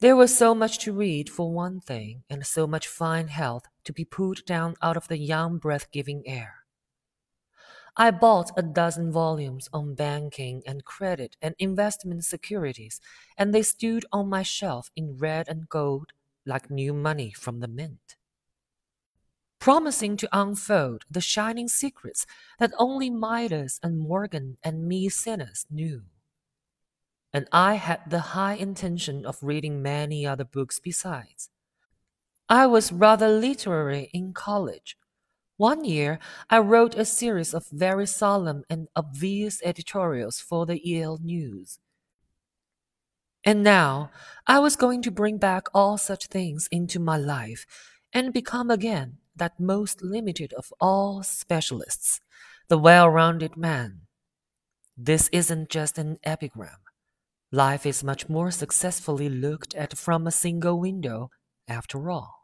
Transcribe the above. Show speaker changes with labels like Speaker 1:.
Speaker 1: There was so much to read for one thing, and so much fine health to be pulled down out of the young breath giving air. I bought a dozen volumes on banking and credit and investment securities, and they stood on my shelf in red and gold like new money from the mint. Promising to unfold the shining secrets that only Midas and Morgan and Maecenas knew. And I had the high intention of reading many other books besides. I was rather literary in college one year, I wrote a series of very solemn and obvious editorials for the Yale News. And now, I was going to bring back all such things into my life and become again that most limited of all specialists, the well rounded man. This isn't just an epigram. Life is much more successfully looked at from a single window, after all.